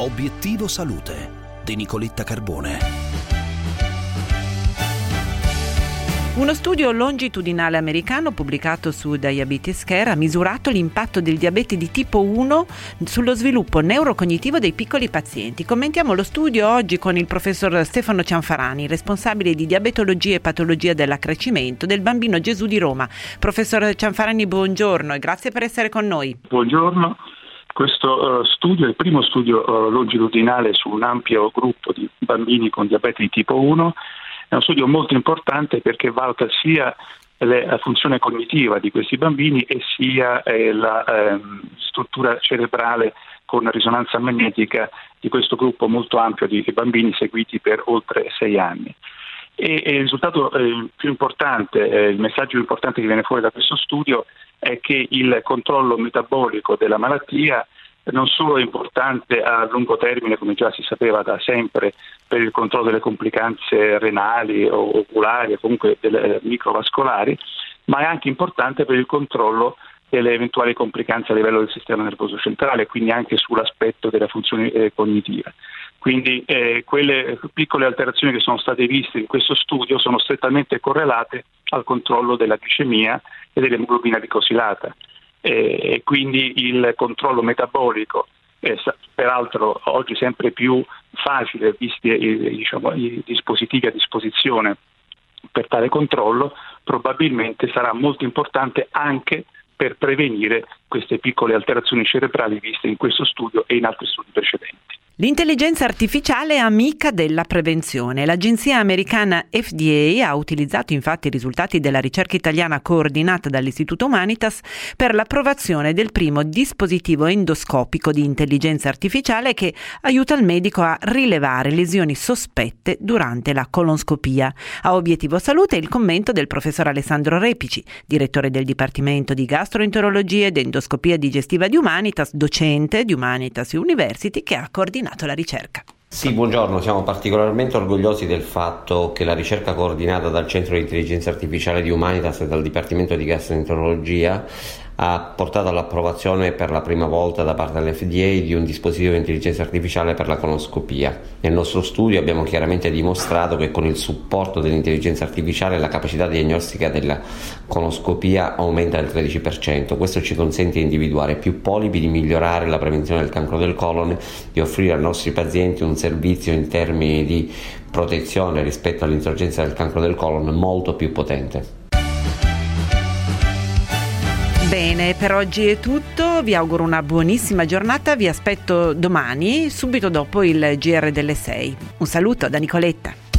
Obiettivo Salute di Nicoletta Carbone. Uno studio longitudinale americano pubblicato su Diabetes Care ha misurato l'impatto del diabete di tipo 1 sullo sviluppo neurocognitivo dei piccoli pazienti. Commentiamo lo studio oggi con il professor Stefano Cianfarani, responsabile di diabetologia e patologia dell'accrescimento del Bambino Gesù di Roma. Professor Cianfarani, buongiorno e grazie per essere con noi. Buongiorno. Questo uh, studio è il primo studio uh, longitudinale su un ampio gruppo di bambini con diabete di tipo 1 è uno studio molto importante perché valuta sia la funzione cognitiva di questi bambini e sia eh, la eh, struttura cerebrale con risonanza magnetica di questo gruppo molto ampio di bambini seguiti per oltre sei anni. E, e il risultato eh, più importante, eh, il messaggio più importante che viene fuori da questo studio è che il controllo metabolico della malattia non solo è importante a lungo termine, come già si sapeva da sempre, per il controllo delle complicanze renali o oculari o comunque delle microvascolari, ma è anche importante per il controllo delle eventuali complicanze a livello del sistema nervoso centrale, quindi anche sull'aspetto della funzione eh, cognitiva. Quindi eh, quelle piccole alterazioni che sono state viste in questo studio sono strettamente correlate al controllo della glicemia e dell'emoglobina glicosilata e quindi il controllo metabolico è peraltro oggi sempre più facile visti i, diciamo, i dispositivi a disposizione per tale controllo, probabilmente sarà molto importante anche per prevenire queste piccole alterazioni cerebrali viste in questo studio e in altri studi precedenti. L'intelligenza artificiale è amica della prevenzione. L'agenzia americana FDA ha utilizzato infatti i risultati della ricerca italiana coordinata dall'Istituto Humanitas per l'approvazione del primo dispositivo endoscopico di intelligenza artificiale che aiuta il medico a rilevare lesioni sospette durante la colonscopia. A obiettivo salute il commento del professor Alessandro Repici, direttore del Dipartimento di Gastroenterologia ed Endoscopia Digestiva di Humanitas, docente di Humanitas University che ha coordinato coordinato la ricerca. Sì, buongiorno, siamo particolarmente orgogliosi del fatto che la ricerca coordinata dal Centro di Intelligenza Artificiale di Humanitas e dal Dipartimento di Gastroenterologia ha portato all'approvazione per la prima volta da parte dell'FDA di un dispositivo di intelligenza artificiale per la conoscopia. Nel nostro studio abbiamo chiaramente dimostrato che con il supporto dell'intelligenza artificiale la capacità diagnostica della conoscopia aumenta del 13%. Questo ci consente di individuare più polipi, di migliorare la prevenzione del cancro del colon, di offrire ai nostri pazienti un servizio in termini di protezione rispetto all'insorgenza del cancro del colon molto più potente. Bene, per oggi è tutto, vi auguro una buonissima giornata, vi aspetto domani, subito dopo il GR delle 6. Un saluto da Nicoletta.